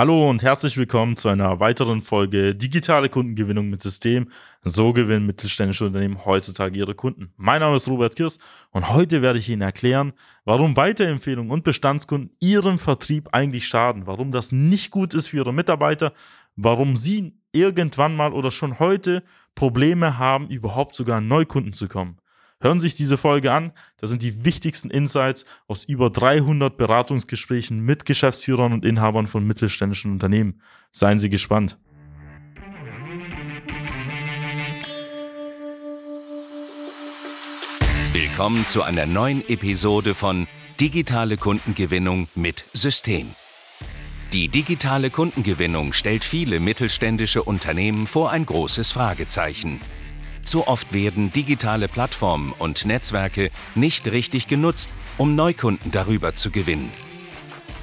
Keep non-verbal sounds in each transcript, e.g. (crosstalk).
Hallo und herzlich willkommen zu einer weiteren Folge Digitale Kundengewinnung mit System. So gewinnen mittelständische Unternehmen heutzutage ihre Kunden. Mein Name ist Robert Kirs und heute werde ich Ihnen erklären, warum Weiterempfehlungen und Bestandskunden Ihrem Vertrieb eigentlich schaden, warum das nicht gut ist für Ihre Mitarbeiter, warum Sie irgendwann mal oder schon heute Probleme haben, überhaupt sogar an Neukunden zu kommen. Hören Sie sich diese Folge an. Das sind die wichtigsten Insights aus über 300 Beratungsgesprächen mit Geschäftsführern und Inhabern von mittelständischen Unternehmen. Seien Sie gespannt. Willkommen zu einer neuen Episode von Digitale Kundengewinnung mit System. Die digitale Kundengewinnung stellt viele mittelständische Unternehmen vor ein großes Fragezeichen. Zu oft werden digitale Plattformen und Netzwerke nicht richtig genutzt, um Neukunden darüber zu gewinnen.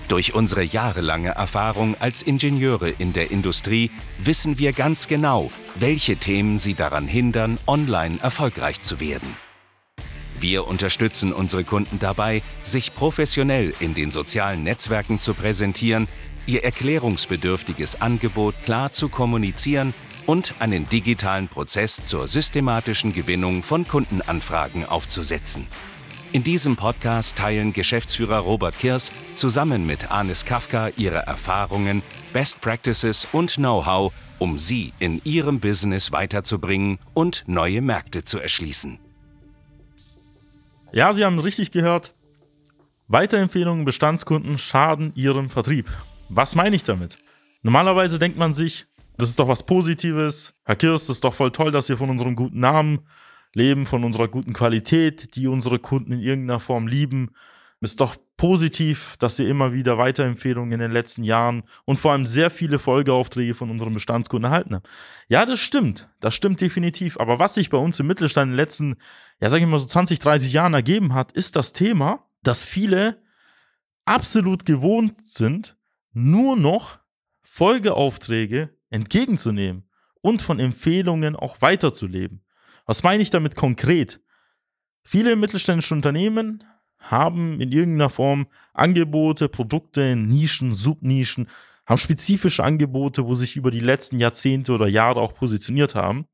Durch unsere jahrelange Erfahrung als Ingenieure in der Industrie wissen wir ganz genau, welche Themen sie daran hindern, online erfolgreich zu werden. Wir unterstützen unsere Kunden dabei, sich professionell in den sozialen Netzwerken zu präsentieren, ihr erklärungsbedürftiges Angebot klar zu kommunizieren und einen digitalen Prozess zur systematischen Gewinnung von Kundenanfragen aufzusetzen. In diesem Podcast teilen Geschäftsführer Robert Kirs zusammen mit Anis Kafka ihre Erfahrungen, Best Practices und Know-how, um sie in ihrem Business weiterzubringen und neue Märkte zu erschließen. Ja, Sie haben richtig gehört. Weiterempfehlungen Bestandskunden schaden Ihrem Vertrieb. Was meine ich damit? Normalerweise denkt man sich, das ist doch was Positives. Herr Kirst, das ist doch voll toll, dass wir von unserem guten Namen leben, von unserer guten Qualität, die unsere Kunden in irgendeiner Form lieben. Ist doch positiv, dass wir immer wieder Weiterempfehlungen in den letzten Jahren und vor allem sehr viele Folgeaufträge von unseren Bestandskunden erhalten haben. Ja, das stimmt. Das stimmt definitiv. Aber was sich bei uns im Mittelstand in den letzten, ja, sag ich mal so 20, 30 Jahren ergeben hat, ist das Thema, dass viele absolut gewohnt sind, nur noch Folgeaufträge entgegenzunehmen und von Empfehlungen auch weiterzuleben. Was meine ich damit konkret? Viele mittelständische Unternehmen haben in irgendeiner Form Angebote, Produkte, Nischen, Subnischen, haben spezifische Angebote, wo sich über die letzten Jahrzehnte oder Jahre auch positioniert haben.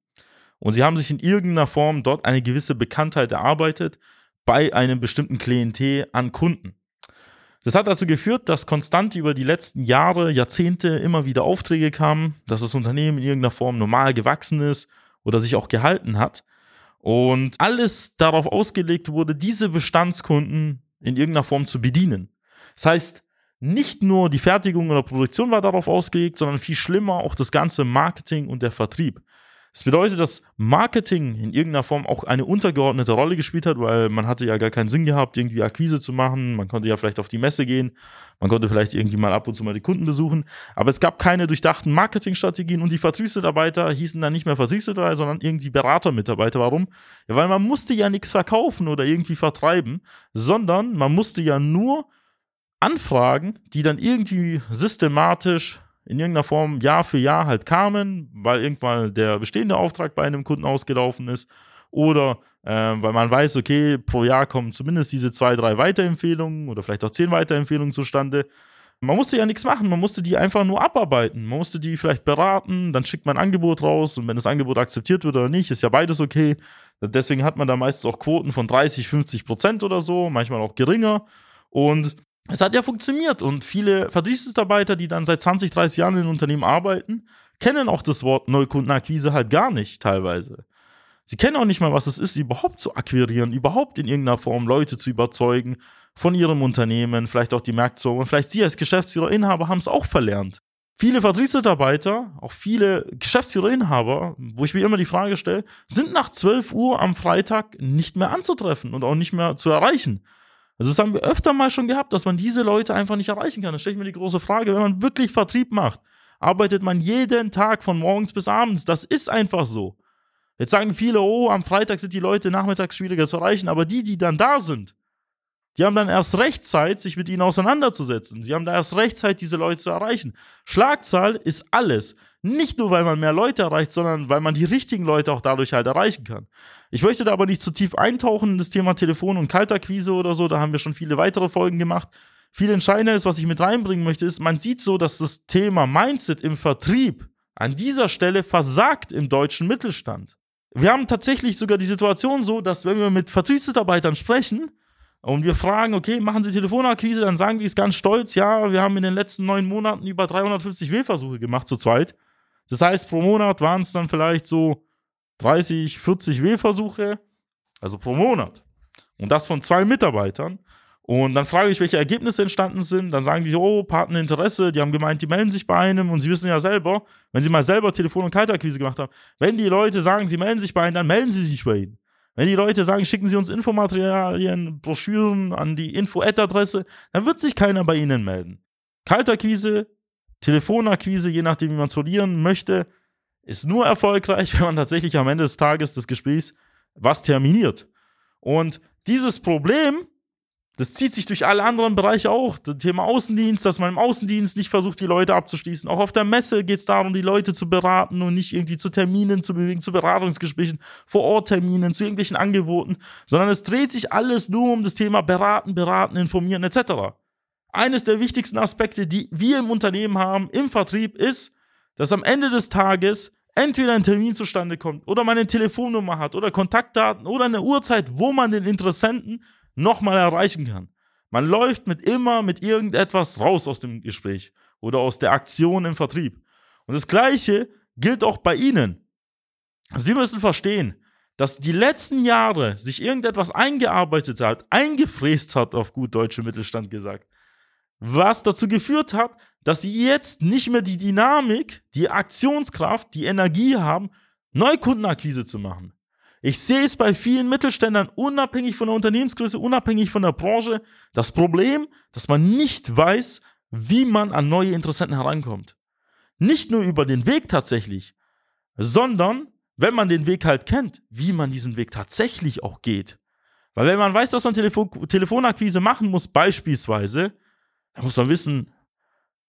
Und sie haben sich in irgendeiner Form dort eine gewisse Bekanntheit erarbeitet bei einem bestimmten Klientel an Kunden. Das hat dazu geführt, dass konstant über die letzten Jahre, Jahrzehnte immer wieder Aufträge kamen, dass das Unternehmen in irgendeiner Form normal gewachsen ist oder sich auch gehalten hat. Und alles darauf ausgelegt wurde, diese Bestandskunden in irgendeiner Form zu bedienen. Das heißt, nicht nur die Fertigung oder Produktion war darauf ausgelegt, sondern viel schlimmer auch das ganze Marketing und der Vertrieb. Das bedeutet, dass Marketing in irgendeiner Form auch eine untergeordnete Rolle gespielt hat, weil man hatte ja gar keinen Sinn gehabt, irgendwie Akquise zu machen. Man konnte ja vielleicht auf die Messe gehen, man konnte vielleicht irgendwie mal ab und zu mal die Kunden besuchen. Aber es gab keine durchdachten Marketingstrategien und die Vertriebsmitarbeiter hießen dann nicht mehr Vertriebsmitarbeiter, sondern irgendwie Beratermitarbeiter. Warum? Ja, weil man musste ja nichts verkaufen oder irgendwie vertreiben, sondern man musste ja nur Anfragen, die dann irgendwie systematisch in irgendeiner Form Jahr für Jahr halt kamen, weil irgendwann der bestehende Auftrag bei einem Kunden ausgelaufen ist oder äh, weil man weiß, okay, pro Jahr kommen zumindest diese zwei, drei Weiterempfehlungen oder vielleicht auch zehn Weiterempfehlungen zustande. Man musste ja nichts machen, man musste die einfach nur abarbeiten. Man musste die vielleicht beraten, dann schickt man ein Angebot raus und wenn das Angebot akzeptiert wird oder nicht, ist ja beides okay. Deswegen hat man da meistens auch Quoten von 30, 50 Prozent oder so, manchmal auch geringer. Und es hat ja funktioniert und viele Vertriebsmitarbeiter, die dann seit 20, 30 Jahren in Unternehmen arbeiten, kennen auch das Wort Neukundenakquise halt gar nicht teilweise. Sie kennen auch nicht mal, was es ist, überhaupt zu akquirieren, überhaupt in irgendeiner Form Leute zu überzeugen von ihrem Unternehmen, vielleicht auch die und vielleicht Sie als Geschäftsführer, Inhaber haben es auch verlernt. Viele Vertriebsmitarbeiter, auch viele Geschäftsführer, Inhaber, wo ich mir immer die Frage stelle, sind nach 12 Uhr am Freitag nicht mehr anzutreffen und auch nicht mehr zu erreichen. Also das haben wir öfter mal schon gehabt, dass man diese Leute einfach nicht erreichen kann. Da stelle ich mir die große Frage, wenn man wirklich Vertrieb macht, arbeitet man jeden Tag von morgens bis abends. Das ist einfach so. Jetzt sagen viele, oh, am Freitag sind die Leute nachmittags schwieriger zu erreichen, aber die, die dann da sind, die haben dann erst recht Zeit, sich mit ihnen auseinanderzusetzen. Sie haben da erst recht Zeit, diese Leute zu erreichen. Schlagzahl ist alles. Nicht nur, weil man mehr Leute erreicht, sondern weil man die richtigen Leute auch dadurch halt erreichen kann. Ich möchte da aber nicht zu tief eintauchen in das Thema Telefon- und Kaltakquise oder so. Da haben wir schon viele weitere Folgen gemacht. viel entscheidender ist, was ich mit reinbringen möchte, ist, man sieht so, dass das Thema Mindset im Vertrieb an dieser Stelle versagt im deutschen Mittelstand. Wir haben tatsächlich sogar die Situation so, dass wenn wir mit Vertriebsmitarbeitern sprechen und wir fragen, okay, machen Sie Telefonakquise, dann sagen die es ganz stolz, ja, wir haben in den letzten neun Monaten über 350 Wählversuche gemacht zu zweit. Das heißt, pro Monat waren es dann vielleicht so 30, 40 Wählversuche, also pro Monat. Und das von zwei Mitarbeitern. Und dann frage ich, welche Ergebnisse entstanden sind. Dann sagen die, oh, Partnerinteresse, die haben gemeint, die melden sich bei einem und sie wissen ja selber, wenn sie mal selber Telefon- und Kaltakquise gemacht haben, wenn die Leute sagen, sie melden sich bei einem, dann melden sie sich bei ihnen. Wenn die Leute sagen, schicken sie uns Infomaterialien, Broschüren an die Info-Adresse, dann wird sich keiner bei ihnen melden. Kaltakquise, Telefonakquise, je nachdem, wie man es verlieren möchte, ist nur erfolgreich, (laughs) wenn man tatsächlich am Ende des Tages des Gesprächs was terminiert. Und dieses Problem das zieht sich durch alle anderen Bereiche auch. Das Thema Außendienst, dass man im Außendienst nicht versucht, die Leute abzuschließen. Auch auf der Messe geht es darum, die Leute zu beraten und nicht irgendwie zu Terminen zu bewegen, zu Beratungsgesprächen, vor Ort Terminen, zu irgendwelchen Angeboten, sondern es dreht sich alles nur um das Thema beraten, beraten, informieren etc. Eines der wichtigsten Aspekte, die wir im Unternehmen haben, im Vertrieb, ist, dass am Ende des Tages entweder ein Termin zustande kommt oder man eine Telefonnummer hat oder Kontaktdaten oder eine Uhrzeit, wo man den Interessenten nochmal erreichen kann. Man läuft mit immer mit irgendetwas raus aus dem Gespräch oder aus der Aktion im Vertrieb. Und das Gleiche gilt auch bei Ihnen. Sie müssen verstehen, dass die letzten Jahre sich irgendetwas eingearbeitet hat, eingefräst hat, auf gut deutsche Mittelstand gesagt, was dazu geführt hat, dass Sie jetzt nicht mehr die Dynamik, die Aktionskraft, die Energie haben, Neukundenakquise zu machen. Ich sehe es bei vielen Mittelständlern, unabhängig von der Unternehmensgröße, unabhängig von der Branche, das Problem, dass man nicht weiß, wie man an neue Interessenten herankommt. Nicht nur über den Weg tatsächlich, sondern wenn man den Weg halt kennt, wie man diesen Weg tatsächlich auch geht. Weil wenn man weiß, dass man Telefon Telefonakquise machen muss, beispielsweise, dann muss man wissen,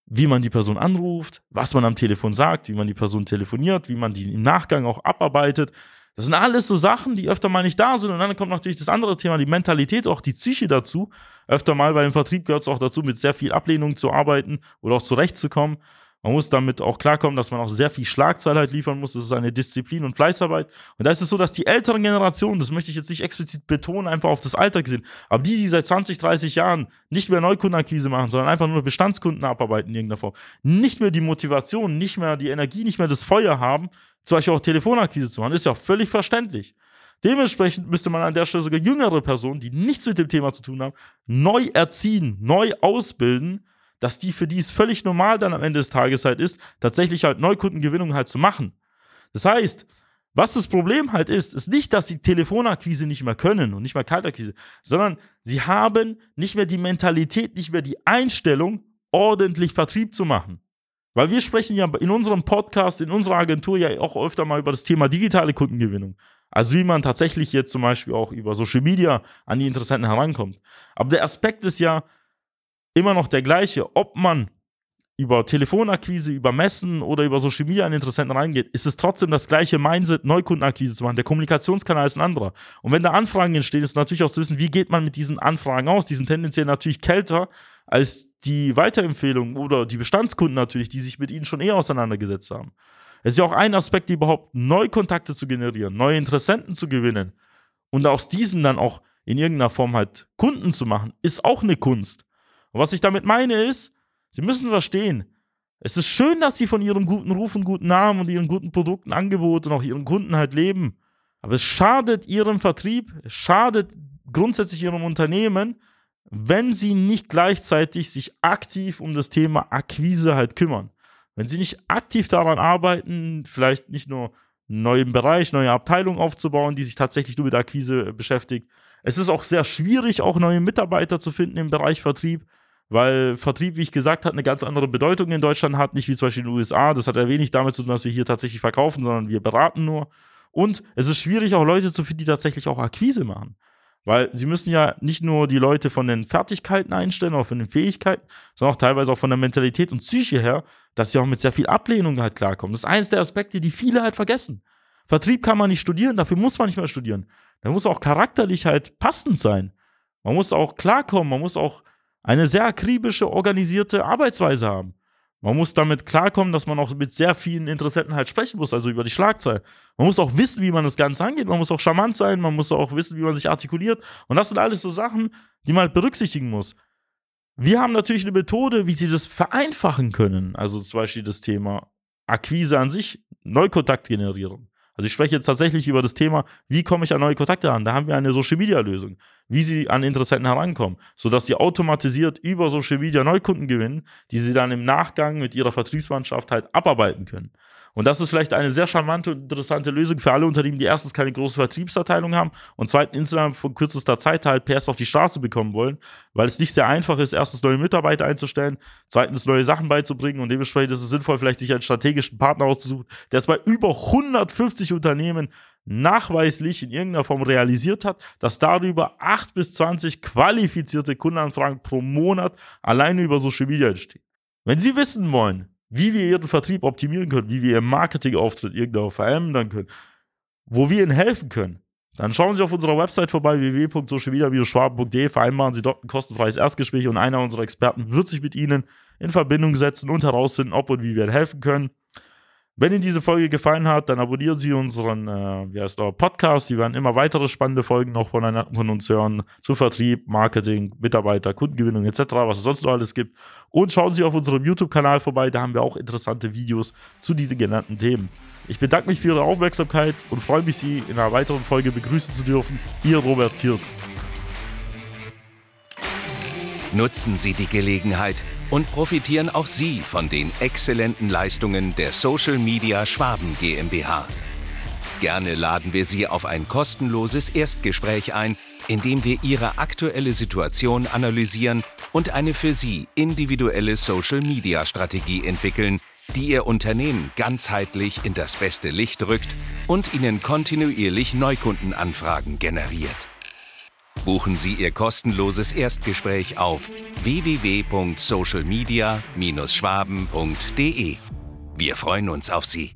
wie man die Person anruft, was man am Telefon sagt, wie man die Person telefoniert, wie man die im Nachgang auch abarbeitet, das sind alles so Sachen, die öfter mal nicht da sind. Und dann kommt natürlich das andere Thema, die Mentalität, auch die Psyche dazu. Öfter mal bei dem Vertrieb gehört es auch dazu, mit sehr viel Ablehnung zu arbeiten oder auch zurechtzukommen. Man muss damit auch klarkommen, dass man auch sehr viel Schlagzahl halt liefern muss. Das ist eine Disziplin und Fleißarbeit. Und da ist es so, dass die älteren Generationen, das möchte ich jetzt nicht explizit betonen, einfach auf das Alter gesehen, aber die, die seit 20, 30 Jahren nicht mehr Neukundenakquise machen, sondern einfach nur Bestandskunden abarbeiten in irgendeiner Form, nicht mehr die Motivation, nicht mehr die Energie, nicht mehr das Feuer haben, zum Beispiel auch Telefonakquise zu machen, ist ja völlig verständlich. Dementsprechend müsste man an der Stelle sogar jüngere Personen, die nichts mit dem Thema zu tun haben, neu erziehen, neu ausbilden, dass die für die es völlig normal dann am Ende des Tages halt ist, tatsächlich halt Neukundengewinnung halt zu machen. Das heißt, was das Problem halt ist, ist nicht, dass sie Telefonakquise nicht mehr können und nicht mehr Kaltakquise, sondern sie haben nicht mehr die Mentalität, nicht mehr die Einstellung, ordentlich Vertrieb zu machen. Weil wir sprechen ja in unserem Podcast, in unserer Agentur ja auch öfter mal über das Thema digitale Kundengewinnung. Also wie man tatsächlich jetzt zum Beispiel auch über Social Media an die Interessenten herankommt. Aber der Aspekt ist ja immer noch der gleiche. Ob man über Telefonakquise, über Messen oder über Social Media an Interessenten reingeht, ist es trotzdem das gleiche Mindset, Neukundenakquise zu machen. Der Kommunikationskanal ist ein anderer. Und wenn da Anfragen entstehen, ist natürlich auch zu wissen, wie geht man mit diesen Anfragen aus. Die sind tendenziell natürlich kälter als die Weiterempfehlungen oder die Bestandskunden natürlich, die sich mit ihnen schon eher auseinandergesetzt haben. Es ist ja auch ein Aspekt, überhaupt Neukontakte zu generieren, neue Interessenten zu gewinnen und aus diesen dann auch in irgendeiner Form halt Kunden zu machen, ist auch eine Kunst. Und was ich damit meine ist, Sie müssen verstehen, es ist schön, dass Sie von Ihrem guten Ruf und guten Namen und Ihren guten Produkten, Angeboten und auch Ihren Kunden halt leben. Aber es schadet Ihrem Vertrieb, es schadet grundsätzlich Ihrem Unternehmen, wenn sie nicht gleichzeitig sich aktiv um das Thema Akquise halt kümmern. Wenn sie nicht aktiv daran arbeiten, vielleicht nicht nur einen neuen Bereich, neue Abteilung aufzubauen, die sich tatsächlich nur mit Akquise beschäftigt. Es ist auch sehr schwierig, auch neue Mitarbeiter zu finden im Bereich Vertrieb, weil Vertrieb, wie ich gesagt habe, eine ganz andere Bedeutung in Deutschland hat, nicht wie zum Beispiel in den USA. Das hat ja wenig damit zu tun, dass wir hier tatsächlich verkaufen, sondern wir beraten nur. Und es ist schwierig, auch Leute zu finden, die tatsächlich auch Akquise machen. Weil sie müssen ja nicht nur die Leute von den Fertigkeiten einstellen oder von den Fähigkeiten, sondern auch teilweise auch von der Mentalität und Psyche her, dass sie auch mit sehr viel Ablehnung halt klarkommen. Das ist eines der Aspekte, die viele halt vergessen. Vertrieb kann man nicht studieren, dafür muss man nicht mehr studieren. Da muss auch charakterlich halt passend sein. Man muss auch klarkommen, man muss auch eine sehr akribische, organisierte Arbeitsweise haben. Man muss damit klarkommen, dass man auch mit sehr vielen Interessenten halt sprechen muss, also über die Schlagzeile. Man muss auch wissen, wie man das Ganze angeht. Man muss auch charmant sein. Man muss auch wissen, wie man sich artikuliert. Und das sind alles so Sachen, die man halt berücksichtigen muss. Wir haben natürlich eine Methode, wie sie das vereinfachen können. Also zum Beispiel das Thema Akquise an sich, Neukontakt generieren. Also ich spreche jetzt tatsächlich über das Thema, wie komme ich an neue Kontakte an? Da haben wir eine Social Media Lösung, wie sie an Interessenten herankommen, sodass sie automatisiert über Social Media Neukunden gewinnen, die sie dann im Nachgang mit ihrer Vertriebsmannschaft halt abarbeiten können. Und das ist vielleicht eine sehr charmante und interessante Lösung für alle Unternehmen, die erstens keine große Vertriebsabteilung haben und zweitens innerhalb von kürzester Zeit halt PS auf die Straße bekommen wollen, weil es nicht sehr einfach ist, erstens neue Mitarbeiter einzustellen, zweitens neue Sachen beizubringen und dementsprechend ist es sinnvoll, vielleicht sich einen strategischen Partner auszusuchen, der es bei über 150 Unternehmen nachweislich in irgendeiner Form realisiert hat, dass darüber 8 bis 20 qualifizierte Kundenanfragen pro Monat alleine über Social Media entstehen. Wenn Sie wissen wollen, wie wir ihren Vertrieb optimieren können, wie wir ihr Marketingauftritt irgendwo verändern können, wo wir ihnen helfen können, dann schauen Sie auf unserer Website vorbei, www.socialmedia-schwaben.de, vereinbaren Sie dort ein kostenfreies Erstgespräch und einer unserer Experten wird sich mit Ihnen in Verbindung setzen und herausfinden, ob und wie wir Ihnen helfen können. Wenn Ihnen diese Folge gefallen hat, dann abonnieren Sie unseren äh, wie heißt der, Podcast. Sie werden immer weitere spannende Folgen noch von, von uns hören zu Vertrieb, Marketing, Mitarbeiter, Kundengewinnung etc., was es sonst noch alles gibt. Und schauen Sie auf unserem YouTube-Kanal vorbei, da haben wir auch interessante Videos zu diesen genannten Themen. Ich bedanke mich für Ihre Aufmerksamkeit und freue mich, Sie in einer weiteren Folge begrüßen zu dürfen. Ihr Robert Kiers. Nutzen Sie die Gelegenheit und profitieren auch Sie von den exzellenten Leistungen der Social Media Schwaben GmbH. Gerne laden wir Sie auf ein kostenloses Erstgespräch ein, in dem wir Ihre aktuelle Situation analysieren und eine für Sie individuelle Social Media Strategie entwickeln, die Ihr Unternehmen ganzheitlich in das beste Licht rückt und Ihnen kontinuierlich Neukundenanfragen generiert. Buchen Sie Ihr kostenloses Erstgespräch auf www.socialmedia-schwaben.de. Wir freuen uns auf Sie.